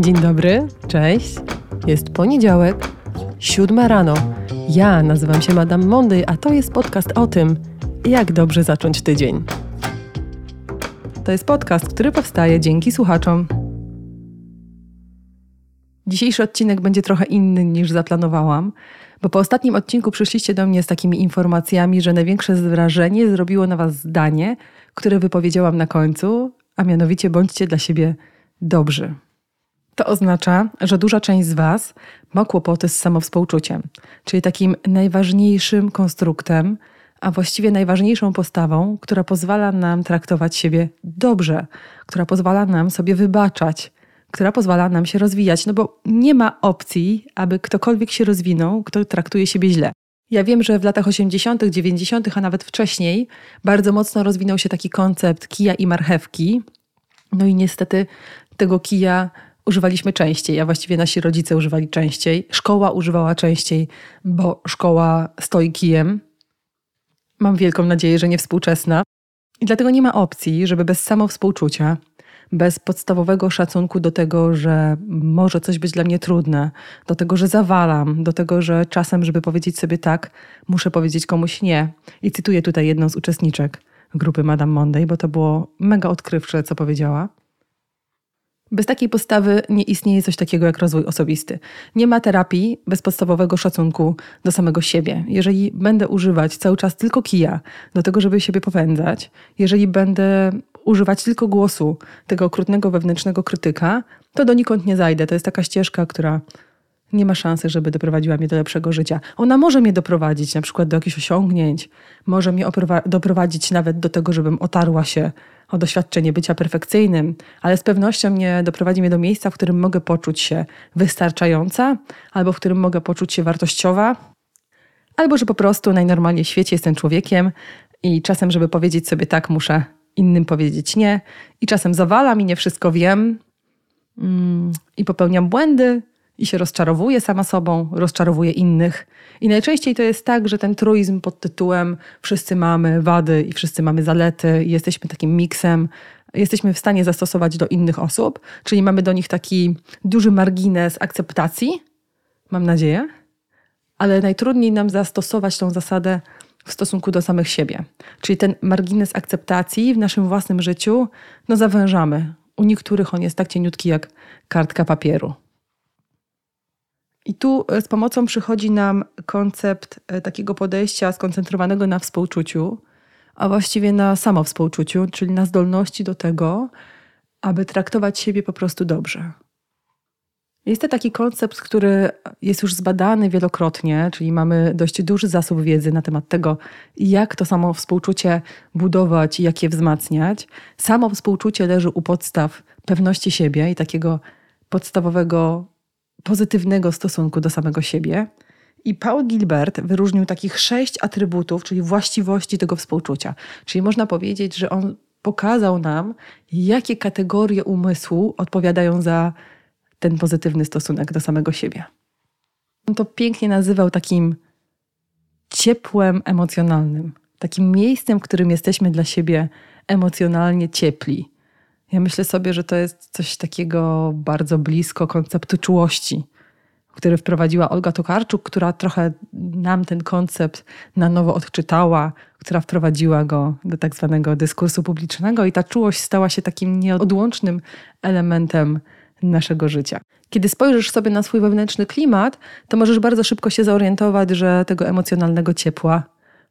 Dzień dobry, cześć. Jest poniedziałek, siódma rano. Ja nazywam się Madame Monday, a to jest podcast o tym, jak dobrze zacząć tydzień. To jest podcast, który powstaje dzięki słuchaczom. Dzisiejszy odcinek będzie trochę inny niż zaplanowałam, bo po ostatnim odcinku przyszliście do mnie z takimi informacjami, że największe wrażenie zrobiło na Was zdanie, które wypowiedziałam na końcu, a mianowicie bądźcie dla siebie dobrzy. To oznacza, że duża część z Was ma kłopoty z samowspółczuciem, czyli takim najważniejszym konstruktem, a właściwie najważniejszą postawą, która pozwala nam traktować siebie dobrze, która pozwala nam sobie wybaczać, która pozwala nam się rozwijać, no bo nie ma opcji, aby ktokolwiek się rozwinął, kto traktuje siebie źle. Ja wiem, że w latach 80., 90., a nawet wcześniej bardzo mocno rozwinął się taki koncept kija i marchewki. No i niestety tego kija używaliśmy częściej, a właściwie nasi rodzice używali częściej. Szkoła używała częściej, bo szkoła stoi kijem. Mam wielką nadzieję, że nie współczesna. I dlatego nie ma opcji, żeby bez samowspółczucia, bez podstawowego szacunku do tego, że może coś być dla mnie trudne, do tego, że zawalam, do tego, że czasem, żeby powiedzieć sobie tak, muszę powiedzieć komuś nie. I cytuję tutaj jedną z uczestniczek grupy Madame Monday, bo to było mega odkrywcze, co powiedziała. Bez takiej postawy nie istnieje coś takiego jak rozwój osobisty. Nie ma terapii bez podstawowego szacunku do samego siebie. Jeżeli będę używać cały czas tylko kija do tego, żeby siebie popędzać, jeżeli będę używać tylko głosu tego okrutnego wewnętrznego krytyka, to donikąd nie zajdę. To jest taka ścieżka, która nie ma szansy, żeby doprowadziła mnie do lepszego życia. Ona może mnie doprowadzić na przykład do jakichś osiągnięć, może mnie doprowadzić nawet do tego, żebym otarła się o doświadczenie bycia perfekcyjnym, ale z pewnością nie doprowadzi mnie do miejsca, w którym mogę poczuć się wystarczająca, albo w którym mogę poczuć się wartościowa, albo że po prostu najnormalniej w świecie jestem człowiekiem i czasem, żeby powiedzieć sobie tak, muszę innym powiedzieć nie, i czasem zawalam i nie wszystko wiem, mm, i popełniam błędy, i się rozczarowuje sama sobą, rozczarowuje innych. I najczęściej to jest tak, że ten truizm pod tytułem wszyscy mamy wady i wszyscy mamy zalety, i jesteśmy takim miksem, jesteśmy w stanie zastosować do innych osób, czyli mamy do nich taki duży margines akceptacji, mam nadzieję, ale najtrudniej nam zastosować tą zasadę w stosunku do samych siebie. Czyli ten margines akceptacji w naszym własnym życiu no zawężamy. U niektórych on jest tak cieniutki jak kartka papieru. I tu e, z pomocą przychodzi nam koncept e, takiego podejścia skoncentrowanego na współczuciu, a właściwie na samowspółczuciu, czyli na zdolności do tego, aby traktować siebie po prostu dobrze. Jest to taki koncept, który jest już zbadany wielokrotnie, czyli mamy dość duży zasób wiedzy na temat tego, jak to samo współczucie budować i jak je wzmacniać. Samo współczucie leży u podstaw pewności siebie i takiego podstawowego pozytywnego stosunku do samego siebie. I Paul Gilbert wyróżnił takich sześć atrybutów, czyli właściwości tego współczucia. Czyli można powiedzieć, że on pokazał nam, jakie kategorie umysłu odpowiadają za ten pozytywny stosunek do samego siebie. On to pięknie nazywał takim ciepłem emocjonalnym, takim miejscem, w którym jesteśmy dla siebie emocjonalnie ciepli, ja myślę sobie, że to jest coś takiego bardzo blisko konceptu czułości, który wprowadziła Olga Tokarczuk, która trochę nam ten koncept na nowo odczytała, która wprowadziła go do tak zwanego dyskursu publicznego i ta czułość stała się takim nieodłącznym elementem naszego życia. Kiedy spojrzysz sobie na swój wewnętrzny klimat, to możesz bardzo szybko się zorientować, że tego emocjonalnego ciepła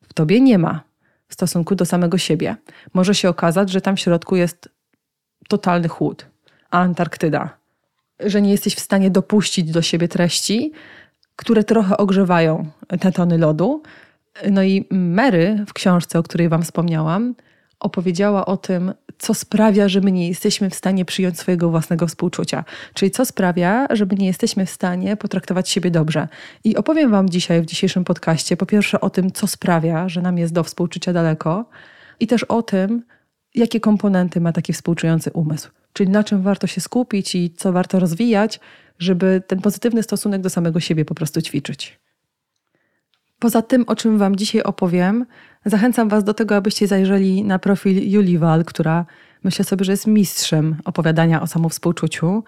w tobie nie ma w stosunku do samego siebie. Może się okazać, że tam w środku jest totalny chłód, a Antarktyda. Że nie jesteś w stanie dopuścić do siebie treści, które trochę ogrzewają te tony lodu. No i Mary w książce, o której Wam wspomniałam, opowiedziała o tym, co sprawia, że my nie jesteśmy w stanie przyjąć swojego własnego współczucia. Czyli co sprawia, że my nie jesteśmy w stanie potraktować siebie dobrze. I opowiem Wam dzisiaj w dzisiejszym podcaście po pierwsze o tym, co sprawia, że nam jest do współczucia daleko, i też o tym, jakie komponenty ma taki współczujący umysł, czyli na czym warto się skupić i co warto rozwijać, żeby ten pozytywny stosunek do samego siebie po prostu ćwiczyć. Poza tym, o czym Wam dzisiaj opowiem, zachęcam Was do tego, abyście zajrzeli na profil Julii Wal, która myślę sobie, że jest mistrzem opowiadania o samowspółczuciu.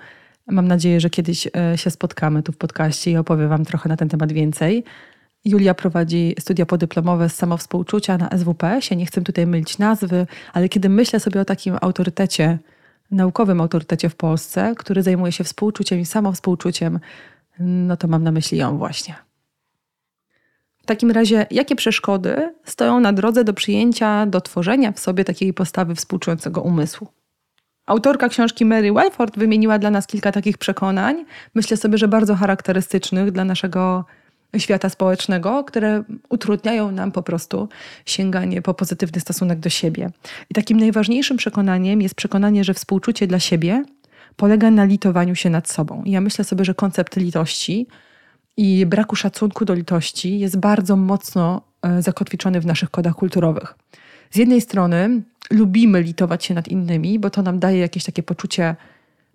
Mam nadzieję, że kiedyś e, się spotkamy tu w podcaście i opowiem Wam trochę na ten temat więcej. Julia prowadzi studia podyplomowe z samowspółczucia na SWPS. Ja nie chcę tutaj mylić nazwy, ale kiedy myślę sobie o takim autorytecie, naukowym autorytecie w Polsce, który zajmuje się współczuciem i samowspółczuciem, no to mam na myśli ją właśnie. W takim razie, jakie przeszkody stoją na drodze do przyjęcia, do tworzenia w sobie takiej postawy współczującego umysłu? Autorka książki Mary Welford wymieniła dla nas kilka takich przekonań, myślę sobie, że bardzo charakterystycznych dla naszego świata społecznego, które utrudniają nam po prostu sięganie po pozytywny stosunek do siebie. I takim najważniejszym przekonaniem jest przekonanie, że współczucie dla siebie polega na litowaniu się nad sobą. I ja myślę sobie, że koncept litości i braku szacunku do litości jest bardzo mocno e, zakotwiczony w naszych kodach kulturowych. Z jednej strony lubimy litować się nad innymi, bo to nam daje jakieś takie poczucie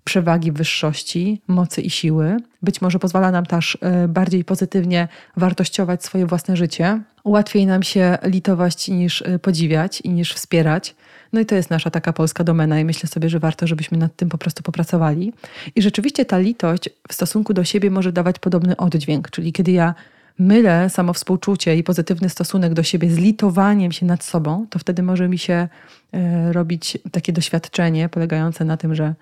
przewagi wyższości, mocy i siły. Być może pozwala nam też e, bardziej pozytywnie wartościować swoje własne życie. Łatwiej nam się litować niż e, podziwiać i niż wspierać. No i to jest nasza taka polska domena i myślę sobie, że warto, żebyśmy nad tym po prostu popracowali. I rzeczywiście ta litość w stosunku do siebie może dawać podobny oddźwięk, czyli kiedy ja mylę samowspółczucie i pozytywny stosunek do siebie z litowaniem się nad sobą, to wtedy może mi się e, robić takie doświadczenie polegające na tym, że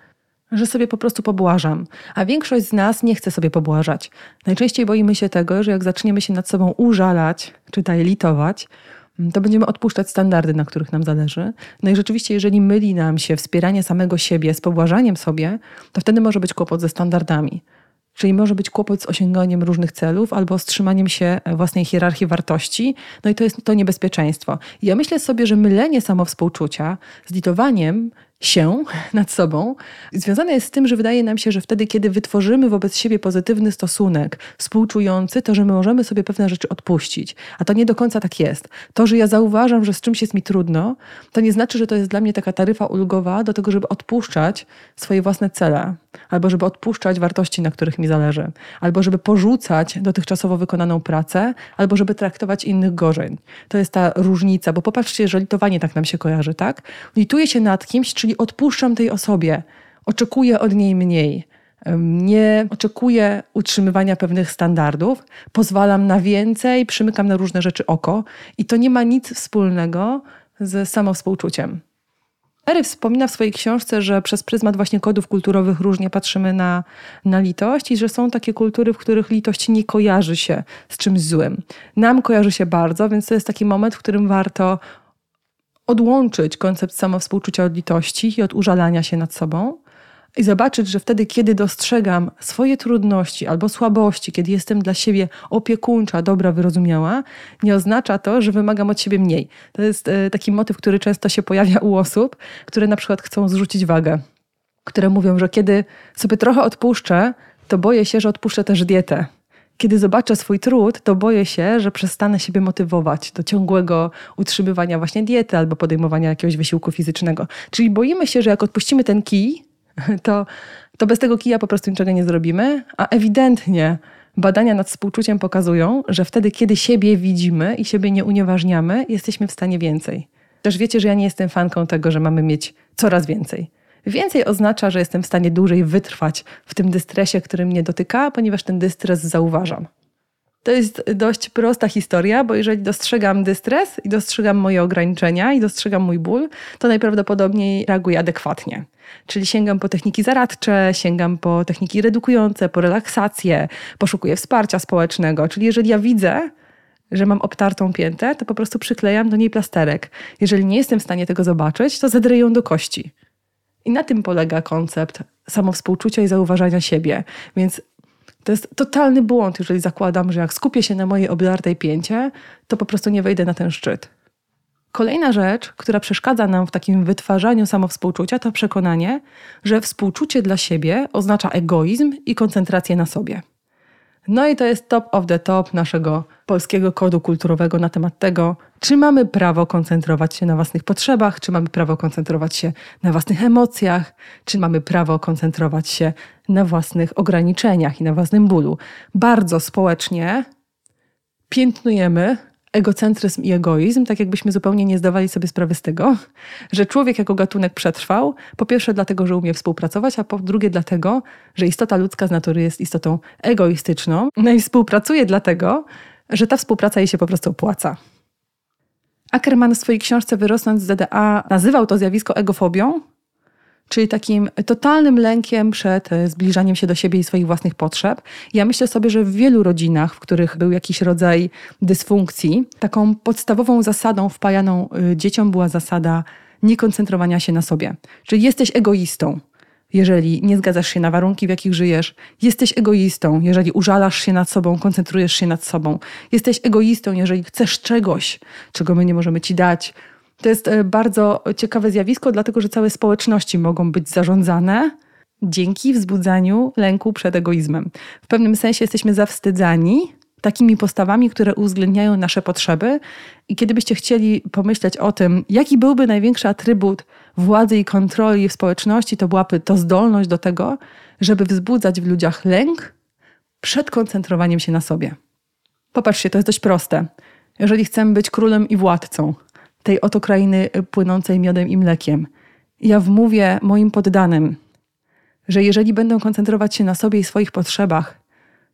że sobie po prostu pobłażam. A większość z nas nie chce sobie pobłażać. Najczęściej boimy się tego, że jak zaczniemy się nad sobą użalać, czy tutaj litować, mm, to będziemy odpuszczać standardy, na których nam zależy. No i rzeczywiście, jeżeli myli nam się wspieranie samego siebie z pobłażaniem sobie, to wtedy może być kłopot ze standardami. Czyli może być kłopot z osiąganiem różnych celów albo z trzymaniem się własnej hierarchii wartości. No i to jest to niebezpieczeństwo. I ja myślę sobie, że mylenie samowspółczucia z litowaniem się nad sobą, związane jest z tym, że wydaje nam się, że wtedy, kiedy wytworzymy wobec siebie pozytywny stosunek, współczujący, to że my możemy sobie pewne rzeczy odpuścić. A to nie do końca tak jest. To, że ja zauważam, że z czymś jest mi trudno, to nie znaczy, że to jest dla mnie taka taryfa ulgowa do tego, żeby odpuszczać swoje własne cele, albo żeby odpuszczać wartości, na których mi zależy, albo żeby porzucać dotychczasowo wykonaną pracę, albo żeby traktować innych gorzej. To jest ta różnica, bo popatrzcie, że litowanie tak nam się kojarzy, tak? Lituję się nad kimś, czyli odpuszczam tej osobie, oczekuję od niej mniej. Nie oczekuję utrzymywania pewnych standardów, pozwalam na więcej, przymykam na różne rzeczy oko i to nie ma nic wspólnego z samowspółczuciem. Ery wspomina w swojej książce, że przez pryzmat właśnie kodów kulturowych różnie patrzymy na, na litość i że są takie kultury, w których litość nie kojarzy się z czymś złym. Nam kojarzy się bardzo, więc to jest taki moment, w którym warto odłączyć koncept samowspółczucia od litości i od użalania się nad sobą i zobaczyć, że wtedy, kiedy dostrzegam swoje trudności albo słabości, kiedy jestem dla siebie opiekuńcza, dobra, wyrozumiała, nie oznacza to, że wymagam od siebie mniej. To jest e, taki motyw, który często się pojawia u osób, które na przykład chcą zrzucić wagę, które mówią, że kiedy sobie trochę odpuszczę, to boję się, że odpuszczę też dietę kiedy zobaczę swój trud, to boję się, że przestanę siebie motywować do ciągłego utrzymywania właśnie diety albo podejmowania jakiegoś wysiłku fizycznego. Czyli boimy się, że jak odpuścimy ten kij, to, to bez tego kija po prostu niczego nie zrobimy, a ewidentnie badania nad współczuciem pokazują, że wtedy, kiedy siebie widzimy i siebie nie unieważniamy, jesteśmy w stanie więcej. Też wiecie, że ja nie jestem fanką tego, że mamy mieć coraz więcej. Więcej oznacza, że jestem w stanie dłużej wytrwać w tym dystresie, który mnie dotyka, ponieważ ten dystres zauważam. To jest dość prosta historia, bo jeżeli dostrzegam dystres i dostrzegam moje ograniczenia i dostrzegam mój ból, to najprawdopodobniej reaguję adekwatnie. Czyli sięgam po techniki zaradcze, sięgam po techniki redukujące, po relaksację, poszukuję wsparcia społecznego. Czyli jeżeli ja widzę, że mam obtartą piętę, to po prostu przyklejam do niej plasterek. Jeżeli nie jestem w stanie tego zobaczyć, to zedrę ją do kości. I na tym polega koncept samowspółczucia i zauważania siebie. Więc to jest totalny błąd, jeżeli zakładam, że jak skupię się na mojej obdartej pięcie, to po prostu nie wejdę na ten szczyt. Kolejna rzecz, która przeszkadza nam w takim wytwarzaniu samowspółczucia, to przekonanie, że współczucie dla siebie oznacza egoizm i koncentrację na sobie. No i to jest top of the top naszego polskiego kodu kulturowego na temat tego, czy mamy prawo koncentrować się na własnych potrzebach, czy mamy prawo koncentrować się na własnych emocjach, czy mamy prawo koncentrować się na własnych ograniczeniach i na własnym bólu. Bardzo społecznie piętnujemy egocentryzm i egoizm, tak jakbyśmy zupełnie nie zdawali sobie sprawy z tego, że człowiek jako gatunek przetrwał, po pierwsze dlatego, że umie współpracować, a po drugie dlatego, że istota ludzka z natury jest istotą egoistyczną, no i współpracuje dlatego, że ta współpraca jej się po prostu opłaca. Ackerman w swojej książce Wyrosnąć z DDA nazywał to zjawisko egofobią, czyli takim totalnym lękiem przed e, zbliżaniem się do siebie i swoich własnych potrzeb. Ja myślę sobie, że w wielu rodzinach, w których był jakiś rodzaj dysfunkcji, taką podstawową zasadą wpajaną e, dzieciom była zasada niekoncentrowania się na sobie. Czyli jesteś egoistą, jeżeli nie zgadzasz się na warunki, w jakich żyjesz. Jesteś egoistą, jeżeli użalasz się nad sobą, koncentrujesz się nad sobą. Jesteś egoistą, jeżeli chcesz czegoś, czego my nie możemy ci dać, to jest e, bardzo ciekawe zjawisko, dlatego że całe społeczności mogą być zarządzane dzięki wzbudzaniu lęku przed egoizmem. W pewnym sensie jesteśmy zawstydzani takimi postawami, które uwzględniają nasze potrzeby. I kiedy byście chcieli pomyśleć o tym, jaki byłby największy atrybut władzy i kontroli w społeczności, to byłaby to zdolność do tego, żeby wzbudzać w ludziach lęk przed koncentrowaniem się na sobie. Popatrzcie, to jest dość proste. Jeżeli chcemy być królem i władcą, tej oto krainy płynącej miodem i mlekiem. Ja wmówię moim poddanym, że jeżeli będą koncentrować się na sobie i swoich potrzebach,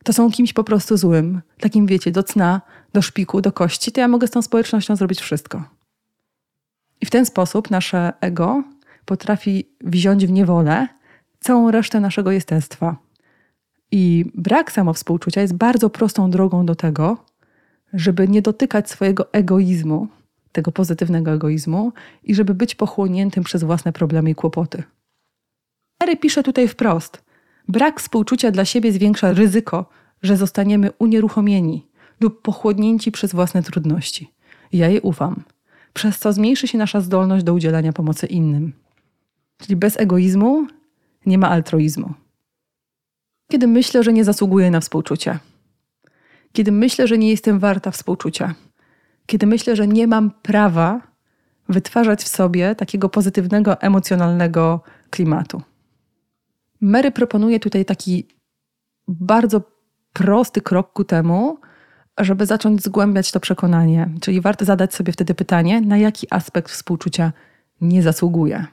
to są kimś po prostu złym, takim wiecie, do cna, do szpiku, do kości, to ja mogę z tą społecznością zrobić wszystko. I w ten sposób nasze ego potrafi wziąć w niewolę całą resztę naszego jestestwa. I brak samowspółczucia jest bardzo prostą drogą do tego, żeby nie dotykać swojego egoizmu, tego pozytywnego egoizmu i żeby być pochłoniętym przez własne problemy i kłopoty. Mary pisze tutaj wprost: Brak współczucia dla siebie zwiększa ryzyko, że zostaniemy unieruchomieni lub pochłonięci przez własne trudności. Ja jej ufam, przez co zmniejszy się nasza zdolność do udzielania pomocy innym. Czyli bez egoizmu nie ma altruizmu. Kiedy myślę, że nie zasługuję na współczucie, kiedy myślę, że nie jestem warta współczucia, kiedy myślę, że nie mam prawa wytwarzać w sobie takiego pozytywnego, emocjonalnego klimatu. Mary proponuje tutaj taki bardzo prosty krok ku temu, żeby zacząć zgłębiać to przekonanie. Czyli warto zadać sobie wtedy pytanie, na jaki aspekt współczucia nie zasługuje.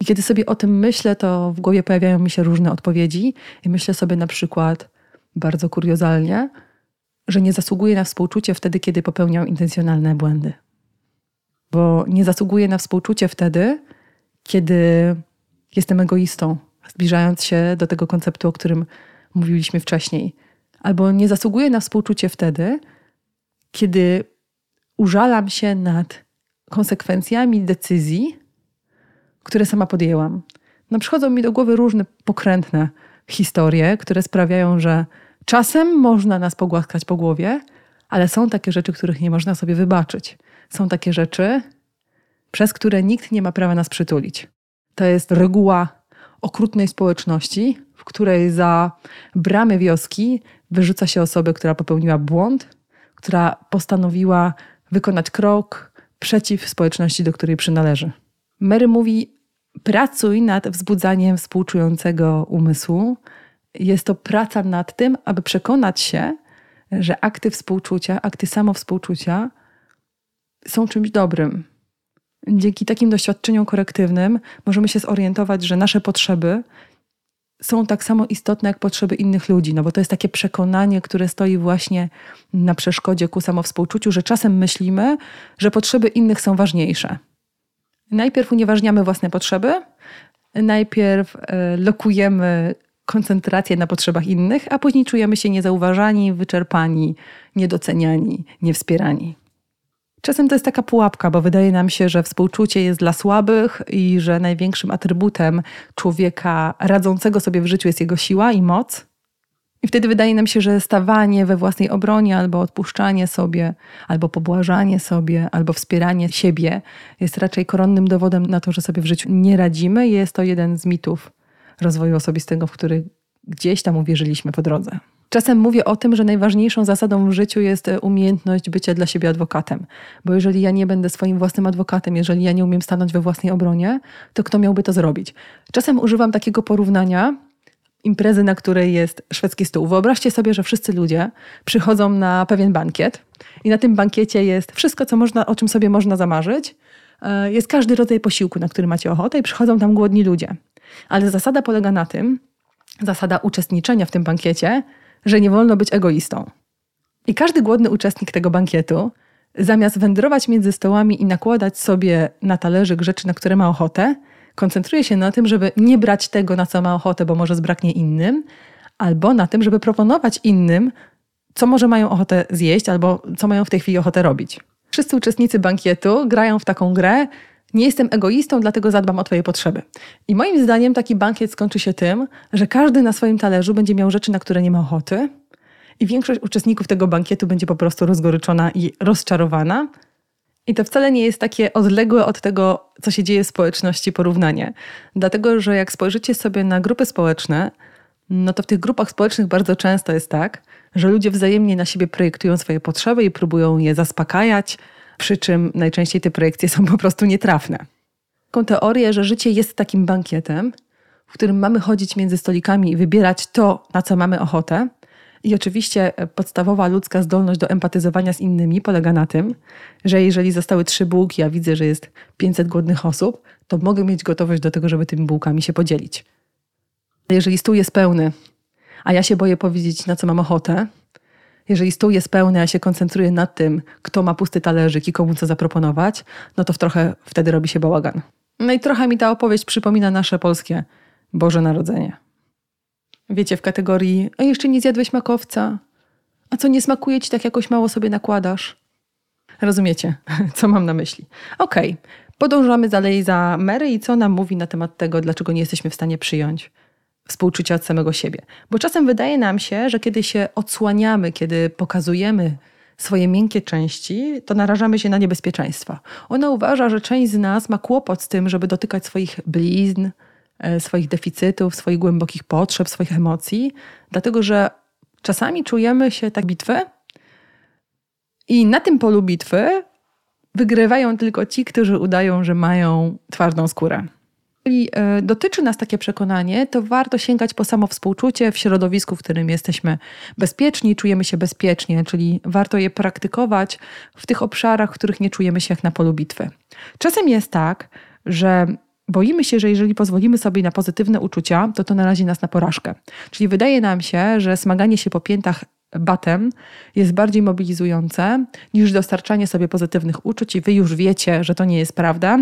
I kiedy sobie o tym myślę, to w głowie pojawiają mi się różne odpowiedzi, i myślę sobie na przykład bardzo kuriozalnie, że nie zasługuje na współczucie wtedy, kiedy popełniał intencjonalne błędy. Bo nie zasługuje na współczucie wtedy, kiedy jestem egoistą, zbliżając się do tego konceptu, o którym mówiliśmy wcześniej. Albo nie zasługuje na współczucie wtedy, kiedy użalam się nad konsekwencjami decyzji, które sama podjęłam. No, przychodzą mi do głowy różne pokrętne historie, które sprawiają, że Czasem można nas pogłaskać po głowie, ale są takie rzeczy, których nie można sobie wybaczyć. Są takie rzeczy, przez które nikt nie ma prawa nas przytulić. To jest reguła okrutnej społeczności, w której za bramy wioski wyrzuca się osobę, która popełniła błąd, która postanowiła wykonać krok przeciw społeczności, do której przynależy. Mary mówi: pracuj nad wzbudzaniem współczującego umysłu, jest to praca nad tym, aby przekonać się, że akty współczucia, akty samowspółczucia są czymś dobrym. Dzięki takim doświadczeniom korektywnym możemy się zorientować, że nasze potrzeby są tak samo istotne jak potrzeby innych ludzi, no bo to jest takie przekonanie, które stoi właśnie na przeszkodzie ku samowspółczuciu, że czasem myślimy, że potrzeby innych są ważniejsze. Najpierw unieważniamy własne potrzeby, najpierw e, lokujemy koncentrację na potrzebach innych, a później czujemy się niezauważani, wyczerpani, niedoceniani, niewspierani. Czasem to jest taka pułapka, bo wydaje nam się, że współczucie jest dla słabych i że największym atrybutem człowieka radzącego sobie w życiu jest jego siła i moc. I wtedy wydaje nam się, że stawanie we własnej obronie, albo odpuszczanie sobie, albo pobłażanie sobie, albo wspieranie siebie jest raczej koronnym dowodem na to, że sobie w życiu nie radzimy. Jest to jeden z mitów rozwoju osobistego, w który gdzieś tam uwierzyliśmy po drodze. Czasem mówię o tym, że najważniejszą zasadą w życiu jest e, umiejętność bycia dla siebie adwokatem. Bo jeżeli ja nie będę swoim własnym adwokatem, jeżeli ja nie umiem stanąć we własnej obronie, to kto miałby to zrobić? Czasem używam takiego porównania imprezy, na której jest szwedzki stół. Wyobraźcie sobie, że wszyscy ludzie przychodzą na pewien bankiet I na tym bankiecie jest wszystko, co można, o czym sobie można zamarzyć. E, jest każdy rodzaj posiłku, na który macie ochotę, i przychodzą tam głodni ludzie. Ale zasada polega na tym, zasada uczestniczenia w tym bankiecie, że nie wolno być egoistą. I każdy głodny uczestnik tego bankietu, zamiast wędrować między stołami i nakładać sobie na talerzyk rzeczy, na które ma ochotę, koncentruje się na tym, żeby nie brać tego, na co ma ochotę, bo może zbraknie innym, albo na tym, żeby proponować innym, co może mają ochotę zjeść, albo co mają w tej chwili ochotę robić. Wszyscy uczestnicy bankietu grają w taką grę. Nie jestem egoistą, dlatego zadbam o Twoje potrzeby. I moim zdaniem taki bankiet skończy się tym, że każdy na swoim talerzu będzie miał rzeczy, na które nie ma ochoty, i większość uczestników tego bankietu będzie po prostu rozgoryczona i rozczarowana. I to wcale nie jest takie odległe od tego, co się dzieje w społeczności porównanie. Dlatego, że jak spojrzycie sobie na grupy społeczne, no to w tych grupach społecznych bardzo często jest tak, że ludzie wzajemnie na siebie projektują swoje potrzeby i próbują je zaspokajać, przy czym najczęściej te projekcje są po prostu nietrafne. Taką teorię, że życie jest takim bankietem, w którym mamy chodzić między stolikami i wybierać to, na co mamy ochotę. I oczywiście podstawowa ludzka zdolność do empatyzowania z innymi polega na tym, że jeżeli zostały trzy bułki, a widzę, że jest 500 głodnych osób, to mogę mieć gotowość do tego, żeby tymi bułkami się podzielić. Jeżeli stół jest pełny, a ja się boję powiedzieć, na co mam ochotę, jeżeli stół jest pełny, a się koncentruję na tym, kto ma pusty talerzyk i komu co zaproponować, no to w trochę wtedy robi się bałagan. No i trochę mi ta opowieść przypomina nasze polskie Boże Narodzenie. Wiecie, w kategorii, a jeszcze nie zjadłeś makowca, a co nie smakuje ci tak jakoś mało sobie nakładasz? Rozumiecie, co mam na myśli? Okej, okay. podążamy dalej za Mary i co nam mówi na temat tego, dlaczego nie jesteśmy w stanie przyjąć współczucia od samego siebie. Bo czasem wydaje nam się, że kiedy się odsłaniamy, kiedy pokazujemy swoje miękkie części, to narażamy się na niebezpieczeństwa. Ona uważa, że część z nas ma kłopot z tym, żeby dotykać swoich blizn, e, swoich deficytów, swoich głębokich potrzeb, swoich emocji, dlatego że czasami czujemy się tak bitwy i na tym polu bitwy wygrywają tylko ci, którzy udają, że mają twardą skórę. Jeżeli e, dotyczy nas takie przekonanie, to warto sięgać po samo współczucie w środowisku, w którym jesteśmy bezpieczni, czujemy się bezpiecznie, czyli warto je praktykować w tych obszarach, w których nie czujemy się jak na polu bitwy. Czasem jest tak, że boimy się, że jeżeli pozwolimy sobie na pozytywne uczucia, to to narazi nas na porażkę. Czyli wydaje nam się, że smaganie się po piętach batem jest bardziej mobilizujące niż dostarczanie sobie pozytywnych uczuć i wy już wiecie, że to nie jest prawda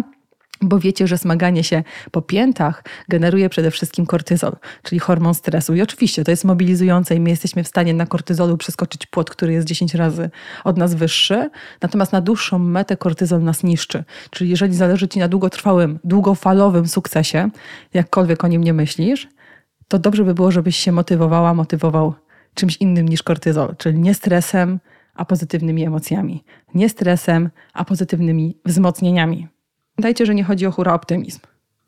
bo wiecie, że smaganie się po piętach generuje przede wszystkim kortyzol, czyli hormon stresu. I oczywiście to jest mobilizujące i my jesteśmy w stanie na kortyzolu przeskoczyć płot, który jest 10 razy od nas wyższy. Natomiast na dłuższą metę kortyzol nas niszczy. Czyli jeżeli zależy Ci na długotrwałym, długofalowym sukcesie, jakkolwiek o nim nie myślisz, to dobrze by było, żebyś się motywowała, motywował czymś innym niż kortyzol, czyli nie stresem, a pozytywnymi emocjami. Nie stresem, a pozytywnymi wzmocnieniami. Dajcie, że nie chodzi o hura optymizm.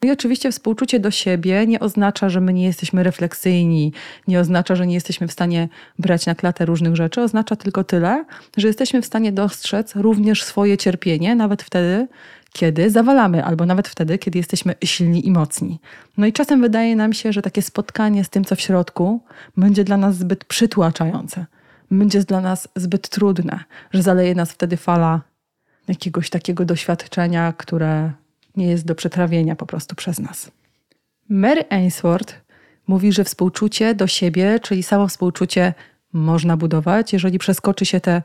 No I oczywiście współczucie do siebie nie oznacza, że my nie jesteśmy refleksyjni, nie oznacza, że nie jesteśmy w stanie brać na klatę różnych rzeczy. Oznacza tylko tyle, że jesteśmy w stanie dostrzec również swoje cierpienie, nawet wtedy, kiedy zawalamy, albo nawet wtedy, kiedy jesteśmy silni i mocni. No i czasem wydaje nam się, że takie spotkanie z tym, co w środku, będzie dla nas zbyt przytłaczające, będzie dla nas zbyt trudne, że zaleje nas wtedy fala jakiegoś takiego doświadczenia, które nie jest do przetrawienia po prostu przez nas. Mary Ainsworth mówi, że współczucie do siebie, czyli samo współczucie można budować, jeżeli przeskoczy się te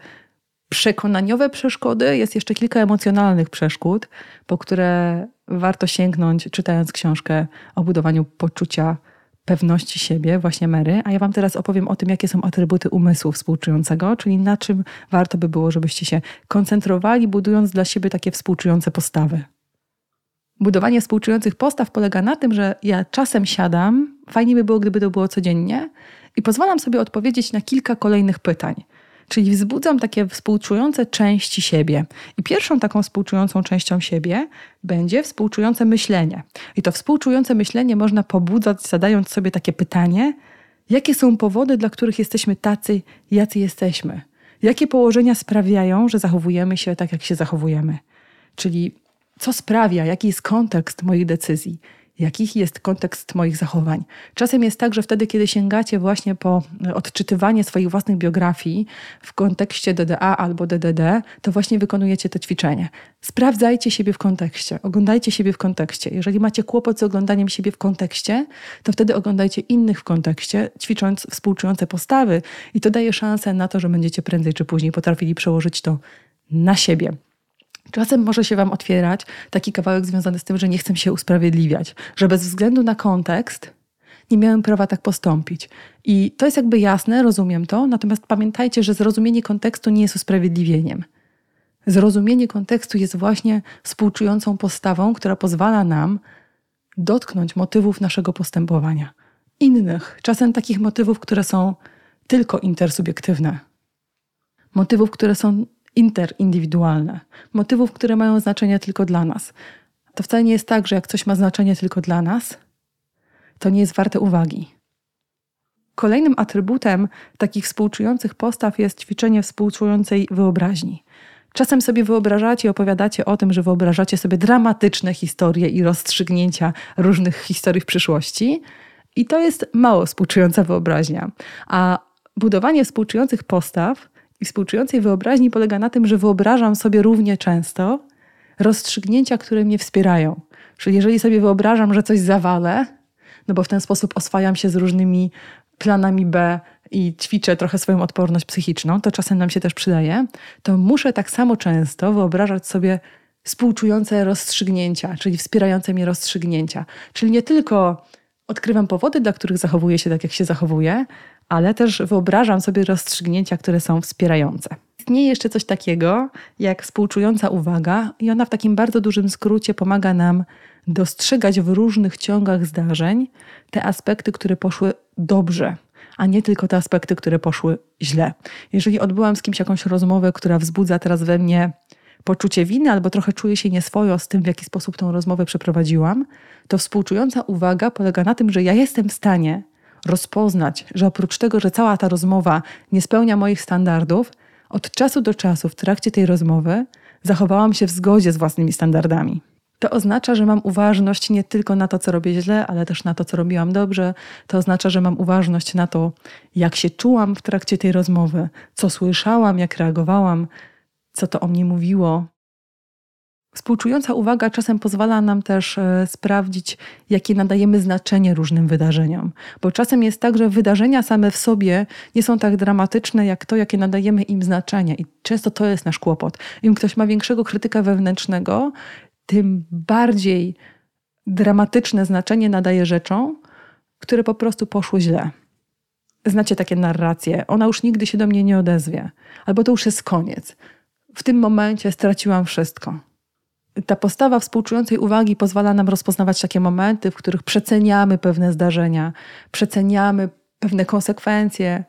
przekonaniowe przeszkody, jest jeszcze kilka emocjonalnych przeszkód, po które warto sięgnąć, czytając książkę o budowaniu poczucia pewności siebie, właśnie Mary, a ja Wam teraz opowiem o tym, jakie są atrybuty umysłu współczującego, czyli na czym warto by było, żebyście się koncentrowali, budując dla siebie takie współczujące postawy. Budowanie współczujących postaw polega na tym, że ja czasem siadam, fajnie by było, gdyby to było codziennie, i pozwalam sobie odpowiedzieć na kilka kolejnych pytań – Czyli wzbudzam takie współczujące części siebie. I pierwszą taką współczującą częścią siebie będzie współczujące myślenie. I to współczujące myślenie można pobudzać, zadając sobie takie pytanie: jakie są powody, dla których jesteśmy tacy, jacy jesteśmy? Jakie położenia sprawiają, że zachowujemy się tak, jak się zachowujemy? Czyli co sprawia, jaki jest kontekst moich decyzji? Jaki jest kontekst moich zachowań? Czasem jest tak, że wtedy, kiedy sięgacie właśnie po odczytywanie swoich własnych biografii w kontekście DDA albo DDD, to właśnie wykonujecie to ćwiczenie. Sprawdzajcie siebie w kontekście, oglądajcie siebie w kontekście. Jeżeli macie kłopot z oglądaniem siebie w kontekście, to wtedy oglądajcie innych w kontekście, ćwicząc współczujące postawy, i to daje szansę na to, że będziecie prędzej czy później potrafili przełożyć to na siebie. Czasem może się Wam otwierać taki kawałek związany z tym, że nie chcę się usprawiedliwiać, że bez względu na kontekst nie miałem prawa tak postąpić. I to jest jakby jasne, rozumiem to, natomiast pamiętajcie, że zrozumienie kontekstu nie jest usprawiedliwieniem. Zrozumienie kontekstu jest właśnie współczującą postawą, która pozwala nam dotknąć motywów naszego postępowania. Innych, czasem takich motywów, które są tylko intersubiektywne. Motywów, które są interindywidualne, motywów, które mają znaczenie tylko dla nas. To wcale nie jest tak, że jak coś ma znaczenie tylko dla nas, to nie jest warte uwagi. Kolejnym atrybutem takich współczujących postaw jest ćwiczenie współczującej wyobraźni. Czasem sobie wyobrażacie i opowiadacie o tym, że wyobrażacie sobie dramatyczne historie i rozstrzygnięcia różnych historii w przyszłości, i to jest mało współczująca wyobraźnia. A budowanie współczujących postaw i współczującej wyobraźni polega na tym, że wyobrażam sobie równie często rozstrzygnięcia, które mnie wspierają. Czyli jeżeli sobie wyobrażam, że coś zawalę, no bo w ten sposób oswajam się z różnymi planami B i ćwiczę trochę swoją odporność psychiczną, to czasem nam się też przydaje, to muszę tak samo często wyobrażać sobie współczujące rozstrzygnięcia, czyli wspierające mnie rozstrzygnięcia. Czyli nie tylko odkrywam powody, dla których zachowuję się tak, jak się zachowuję, ale też wyobrażam sobie rozstrzygnięcia, które są wspierające. Istnieje jeszcze coś takiego jak współczująca uwaga, i ona w takim bardzo dużym skrócie pomaga nam dostrzegać w różnych ciągach zdarzeń te aspekty, które poszły dobrze, a nie tylko te aspekty, które poszły źle. Jeżeli odbyłam z kimś jakąś rozmowę, która wzbudza teraz we mnie poczucie winy albo trochę czuję się nieswojo z tym, w jaki sposób tą rozmowę przeprowadziłam, to współczująca uwaga polega na tym, że ja jestem w stanie rozpoznać, że oprócz tego, że cała ta rozmowa nie spełnia moich standardów, od czasu do czasu w trakcie tej rozmowy zachowałam się w zgodzie z własnymi standardami. To oznacza, że mam uważność nie tylko na to, co robię źle, ale też na to, co robiłam dobrze. To oznacza, że mam uważność na to, jak się czułam w trakcie tej rozmowy, co słyszałam, jak reagowałam, co to o mnie mówiło. Współczująca uwaga czasem pozwala nam też e, sprawdzić, jakie nadajemy znaczenie różnym wydarzeniom. Bo czasem jest tak, że wydarzenia same w sobie nie są tak dramatyczne, jak to, jakie nadajemy im znaczenie. I często to jest nasz kłopot. Im ktoś ma większego krytyka wewnętrznego, tym bardziej dramatyczne znaczenie nadaje rzeczom, które po prostu poszły źle. Znacie takie narracje, ona już nigdy się do mnie nie odezwie, albo to już jest koniec. W tym momencie straciłam wszystko ta postawa współczującej uwagi pozwala nam rozpoznawać takie momenty, w których przeceniamy pewne zdarzenia, przeceniamy pewne konsekwencje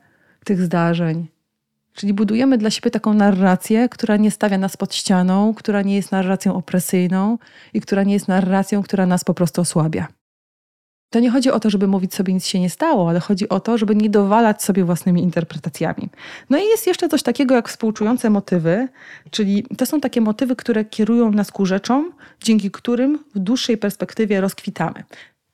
tych zdarzeń. Czyli budujemy dla siebie taką narrację, która nie stawia nas pod ścianą, która nie jest narracją opresyjną i która nie jest narracją, która nas po prostu osłabia. To nie chodzi o to, żeby mówić sobie nic się nie stało, ale chodzi o to, żeby nie dowalać sobie własnymi interpretacjami. No i jest jeszcze coś takiego jak współczujące motywy, czyli to są takie motywy, które kierują nas ku rzeczom, dzięki którym w dłuższej perspektywie rozkwitamy.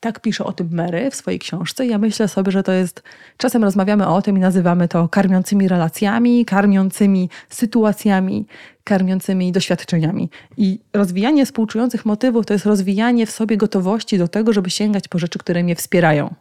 Tak pisze o tym Mary w swojej książce. Ja myślę sobie, że to jest. Czasem rozmawiamy o tym i nazywamy to karmiącymi relacjami, karmiącymi sytuacjami, karmiącymi doświadczeniami. I rozwijanie współczujących motywów to jest rozwijanie w sobie gotowości do tego, żeby sięgać po rzeczy, które mnie wspierają.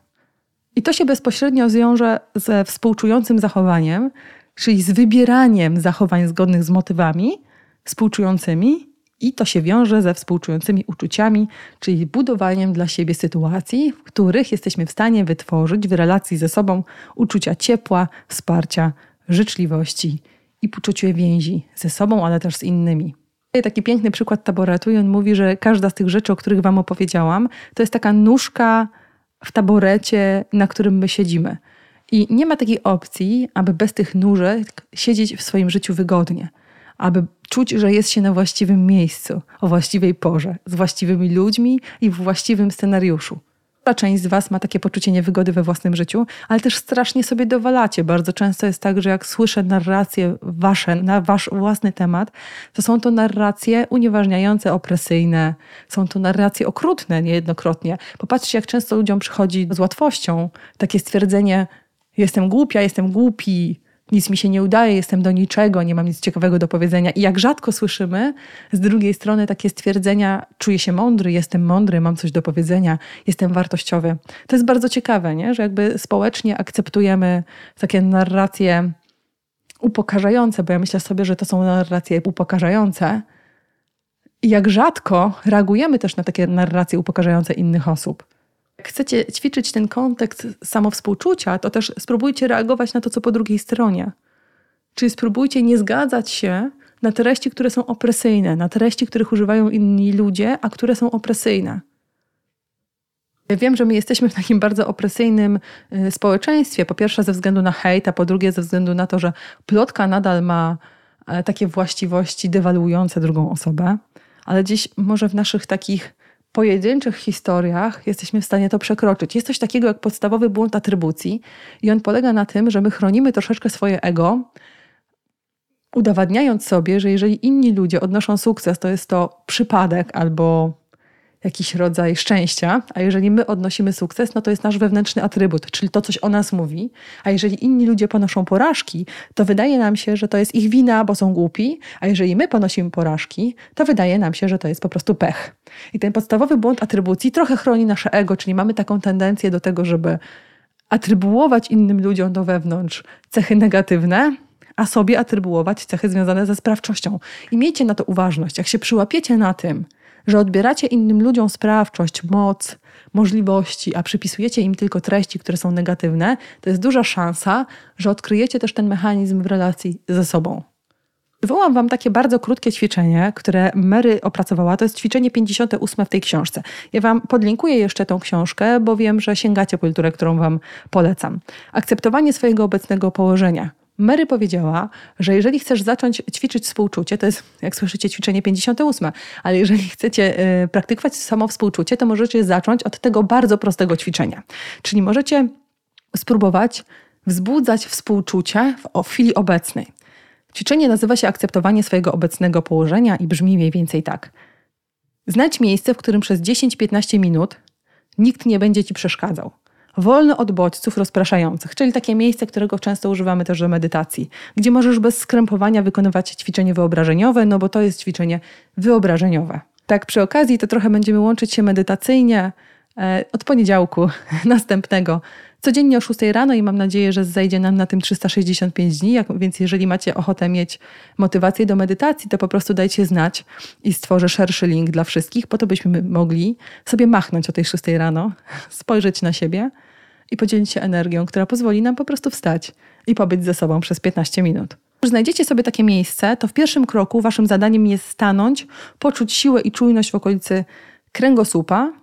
I to się bezpośrednio zwiąże ze współczującym zachowaniem, czyli z wybieraniem zachowań zgodnych z motywami współczującymi i to się wiąże ze współczującymi uczuciami, czyli budowaniem dla siebie sytuacji, w których jesteśmy w stanie wytworzyć w relacji ze sobą uczucia ciepła, wsparcia, życzliwości i poczucie więzi ze sobą, ale też z innymi. Taki piękny przykład taboretu i on mówi, że każda z tych rzeczy, o których Wam opowiedziałam, to jest taka nóżka w taborecie, na którym my siedzimy. I nie ma takiej opcji, aby bez tych nóżek siedzieć w swoim życiu wygodnie aby czuć, że jest się na właściwym miejscu, o właściwej porze, z właściwymi ludźmi i w właściwym scenariuszu. Część z Was ma takie poczucie niewygody we własnym życiu, ale też strasznie sobie dowalacie. Bardzo często jest tak, że jak słyszę narracje Wasze na Wasz własny temat, to są to narracje unieważniające, opresyjne, są to narracje okrutne niejednokrotnie. Popatrzcie, jak często ludziom przychodzi z łatwością takie stwierdzenie: Jestem głupia, jestem głupi, nic mi się nie udaje, jestem do niczego, nie mam nic ciekawego do powiedzenia. I jak rzadko słyszymy z drugiej strony takie stwierdzenia, czuję się mądry, jestem mądry, mam coś do powiedzenia, jestem wartościowy. To jest bardzo ciekawe, nie? że jakby społecznie akceptujemy takie narracje upokarzające, bo ja myślę sobie, że to są narracje upokarzające. I jak rzadko reagujemy też na takie narracje upokarzające innych osób. Chcecie ćwiczyć ten kontekst samowspółczucia, to też spróbujcie reagować na to, co po drugiej stronie. Czyli spróbujcie nie zgadzać się na treści, które są opresyjne, na treści, których używają inni ludzie, a które są opresyjne. Ja wiem, że my jesteśmy w takim bardzo opresyjnym y, społeczeństwie. Po pierwsze ze względu na hejt, a po drugie ze względu na to, że plotka nadal ma e, takie właściwości dewaluujące drugą osobę, ale gdzieś może w naszych takich pojedynczych historiach jesteśmy w stanie to przekroczyć. Jest coś takiego jak podstawowy błąd atrybucji, i on polega na tym, że my chronimy troszeczkę swoje ego, udowadniając sobie, że jeżeli inni ludzie odnoszą sukces, to jest to przypadek albo jakiś rodzaj szczęścia, a jeżeli my odnosimy sukces, no to jest nasz wewnętrzny atrybut, czyli to coś o nas mówi, a jeżeli inni ludzie ponoszą porażki, to wydaje nam się, że to jest ich wina, bo są głupi, a jeżeli my ponosimy porażki, to wydaje nam się, że to jest po prostu pech. I ten podstawowy błąd atrybucji trochę chroni nasze ego, czyli mamy taką tendencję do tego, żeby atrybuować innym ludziom do wewnątrz cechy negatywne, a sobie atrybuować cechy związane ze sprawczością. I miejcie na to uważność. Jak się przyłapiecie na tym, że odbieracie innym ludziom sprawczość, moc, możliwości, a przypisujecie im tylko treści, które są negatywne, to jest duża szansa, że odkryjecie też ten mechanizm w relacji ze sobą. Wywołam Wam takie bardzo krótkie ćwiczenie, które Mary opracowała. To jest ćwiczenie 58 w tej książce. Ja Wam podlinkuję jeszcze tą książkę, bo wiem, że sięgacie po kulturę, którą Wam polecam. Akceptowanie swojego obecnego położenia. Mary powiedziała, że jeżeli chcesz zacząć ćwiczyć współczucie, to jest, jak słyszycie, ćwiczenie 58, ale jeżeli chcecie y, praktykować samo współczucie, to możecie zacząć od tego bardzo prostego ćwiczenia. Czyli możecie spróbować wzbudzać współczucie w, w chwili obecnej. Ćwiczenie nazywa się akceptowanie swojego obecnego położenia i brzmi mniej więcej tak. Znajdź miejsce, w którym przez 10-15 minut nikt nie będzie ci przeszkadzał wolny od bodźców rozpraszających, czyli takie miejsce, którego często używamy też do medytacji, gdzie możesz bez skrępowania wykonywać ćwiczenie wyobrażeniowe, no bo to jest ćwiczenie wyobrażeniowe. Tak, przy okazji to trochę będziemy łączyć się medytacyjnie od poniedziałku następnego. Codziennie o 6 rano i mam nadzieję, że zajdzie nam na tym 365 dni, więc jeżeli macie ochotę mieć motywację do medytacji, to po prostu dajcie znać i stworzę szerszy link dla wszystkich, po to byśmy mogli sobie machnąć o tej 6 rano, spojrzeć na siebie i podzielić się energią, która pozwoli nam po prostu wstać i pobyć ze sobą przez 15 minut. Już znajdziecie sobie takie miejsce, to w pierwszym kroku waszym zadaniem jest stanąć, poczuć siłę i czujność w okolicy kręgosłupa,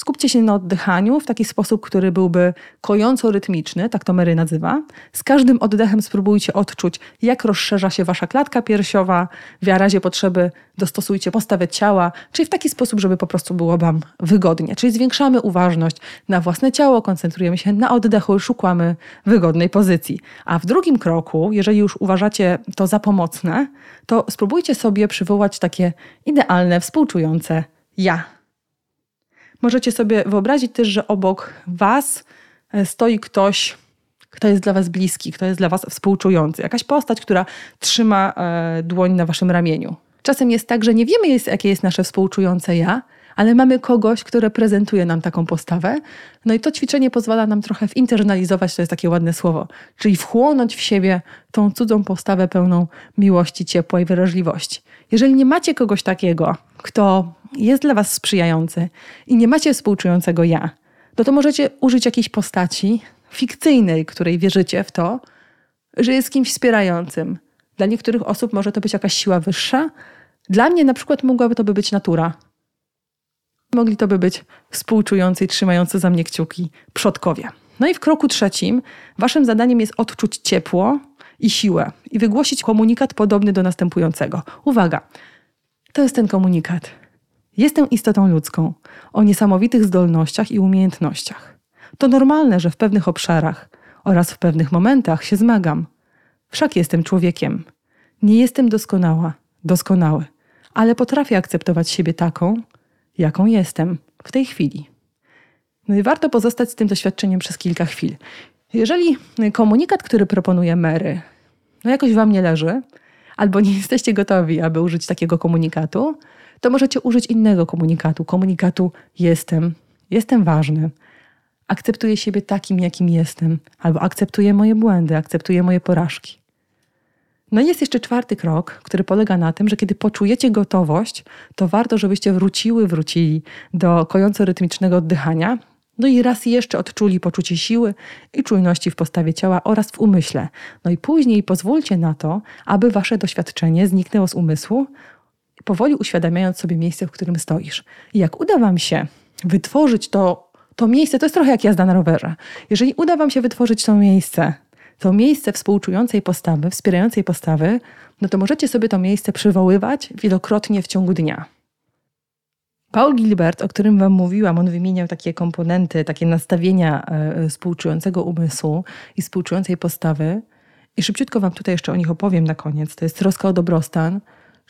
Skupcie się na oddychaniu w taki sposób, który byłby kojąco-rytmiczny, tak to Mary nazywa. Z każdym oddechem spróbujcie odczuć, jak rozszerza się wasza klatka piersiowa. W razie potrzeby dostosujcie postawę ciała, czyli w taki sposób, żeby po prostu było wam wygodnie. Czyli zwiększamy uważność na własne ciało, koncentrujemy się na oddechu szukamy wygodnej pozycji. A w drugim kroku, jeżeli już uważacie to za pomocne, to spróbujcie sobie przywołać takie idealne, współczujące ja Możecie sobie wyobrazić też, że obok Was e, stoi ktoś, kto jest dla Was bliski, kto jest dla Was współczujący. Jakaś postać, która trzyma e, dłoń na Waszym ramieniu. Czasem jest tak, że nie wiemy, jakie jest nasze współczujące ja, ale mamy kogoś, kto reprezentuje nam taką postawę. No i to ćwiczenie pozwala nam trochę zinternalizować, to jest takie ładne słowo, czyli wchłonąć w siebie tą cudzą postawę pełną miłości, ciepła i wrażliwości. Jeżeli nie macie kogoś takiego, kto jest dla Was sprzyjający i nie macie współczującego ja, to to możecie użyć jakiejś postaci fikcyjnej, której wierzycie w to, że jest kimś wspierającym. Dla niektórych osób może to być jakaś siła wyższa. Dla mnie na przykład mogłaby to by być natura. Mogli to by być współczujący i trzymający za mnie kciuki przodkowie. No i w kroku trzecim waszym zadaniem jest odczuć ciepło i siłę i wygłosić komunikat podobny do następującego. Uwaga, to jest ten komunikat. Jestem istotą ludzką, o niesamowitych zdolnościach i umiejętnościach. To normalne, że w pewnych obszarach oraz w pewnych momentach się zmagam. Wszak jestem człowiekiem. Nie jestem doskonała, doskonały, ale potrafię akceptować siebie taką, jaką jestem w tej chwili. No i warto pozostać z tym doświadczeniem przez kilka chwil. Jeżeli komunikat, który proponuje Mary, no jakoś wam nie leży, albo nie jesteście gotowi, aby użyć takiego komunikatu, to możecie użyć innego komunikatu. Komunikatu jestem, jestem ważny, akceptuję siebie takim, jakim jestem, albo akceptuję moje błędy, akceptuję moje porażki. No i jest jeszcze czwarty krok, który polega na tym, że kiedy poczujecie gotowość, to warto, żebyście wróciły, wrócili do kojąco-rytmicznego oddychania. No i raz jeszcze odczuli poczucie siły i czujności w postawie ciała oraz w umyśle. No i później pozwólcie na to, aby wasze doświadczenie zniknęło z umysłu, powoli uświadamiając sobie miejsce, w którym stoisz. I jak uda wam się wytworzyć to, to miejsce, to jest trochę jak jazda na rowerze. Jeżeli uda wam się wytworzyć to miejsce, to miejsce współczującej postawy, wspierającej postawy, no to możecie sobie to miejsce przywoływać wielokrotnie w ciągu dnia. Paul Gilbert, o którym Wam mówiłam, on wymieniał takie komponenty, takie nastawienia e, współczującego umysłu i współczującej postawy. I szybciutko Wam tutaj jeszcze o nich opowiem na koniec. To jest troska o dobrostan,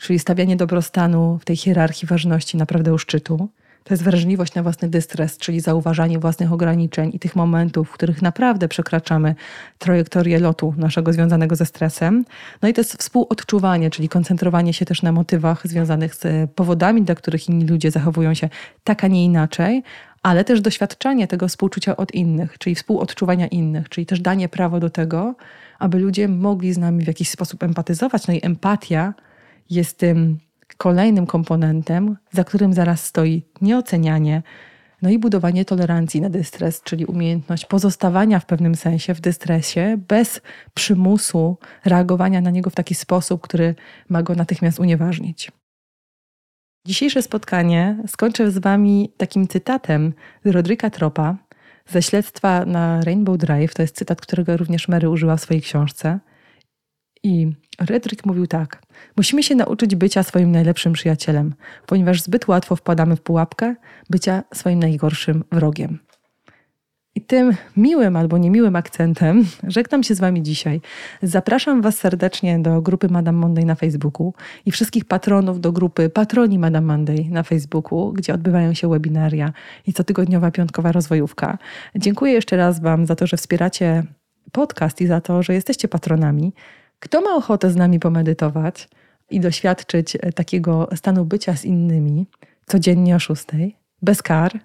czyli stawianie dobrostanu w tej hierarchii ważności naprawdę u szczytu. To jest wrażliwość na własny dystres, czyli zauważanie własnych ograniczeń i tych momentów, w których naprawdę przekraczamy trajektorię lotu naszego związanego ze stresem. No i to jest współodczuwanie, czyli koncentrowanie się też na motywach związanych z powodami, dla których inni ludzie zachowują się tak, a nie inaczej, ale też doświadczanie tego współczucia od innych, czyli współodczuwania innych, czyli też danie prawo do tego, aby ludzie mogli z nami w jakiś sposób empatyzować. No i empatia jest tym kolejnym komponentem, za którym zaraz stoi nieocenianie, no i budowanie tolerancji na dystres, czyli umiejętność pozostawania w pewnym sensie w dystresie bez przymusu reagowania na niego w taki sposób, który ma go natychmiast unieważnić. Dzisiejsze spotkanie skończę z Wami takim cytatem z Rodrika Tropa ze śledztwa na Rainbow Drive. To jest cytat, którego również Mary użyła w swojej książce. I Redrick mówił tak: Musimy się nauczyć bycia swoim najlepszym przyjacielem, ponieważ zbyt łatwo wpadamy w pułapkę bycia swoim najgorszym wrogiem. I tym miłym albo niemiłym akcentem żegnam się z Wami dzisiaj. Zapraszam Was serdecznie do grupy Madame Monday na Facebooku i wszystkich patronów do grupy Patroni Madame Monday na Facebooku, gdzie odbywają się webinaria i cotygodniowa piątkowa rozwojówka. Dziękuję jeszcze raz Wam za to, że wspieracie podcast i za to, że jesteście patronami. Kto ma ochotę z nami pomedytować i doświadczyć e, takiego stanu bycia z innymi codziennie o 6, bez kar,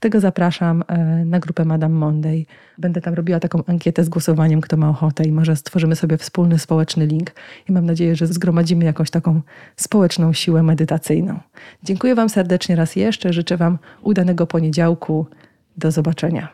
tego zapraszam e, na grupę Madame Monday. Będę tam robiła taką ankietę z głosowaniem, kto ma ochotę i może stworzymy sobie wspólny społeczny link i mam nadzieję, że zgromadzimy jakąś taką społeczną siłę medytacyjną. Dziękuję Wam serdecznie raz jeszcze, życzę Wam udanego poniedziałku. Do zobaczenia.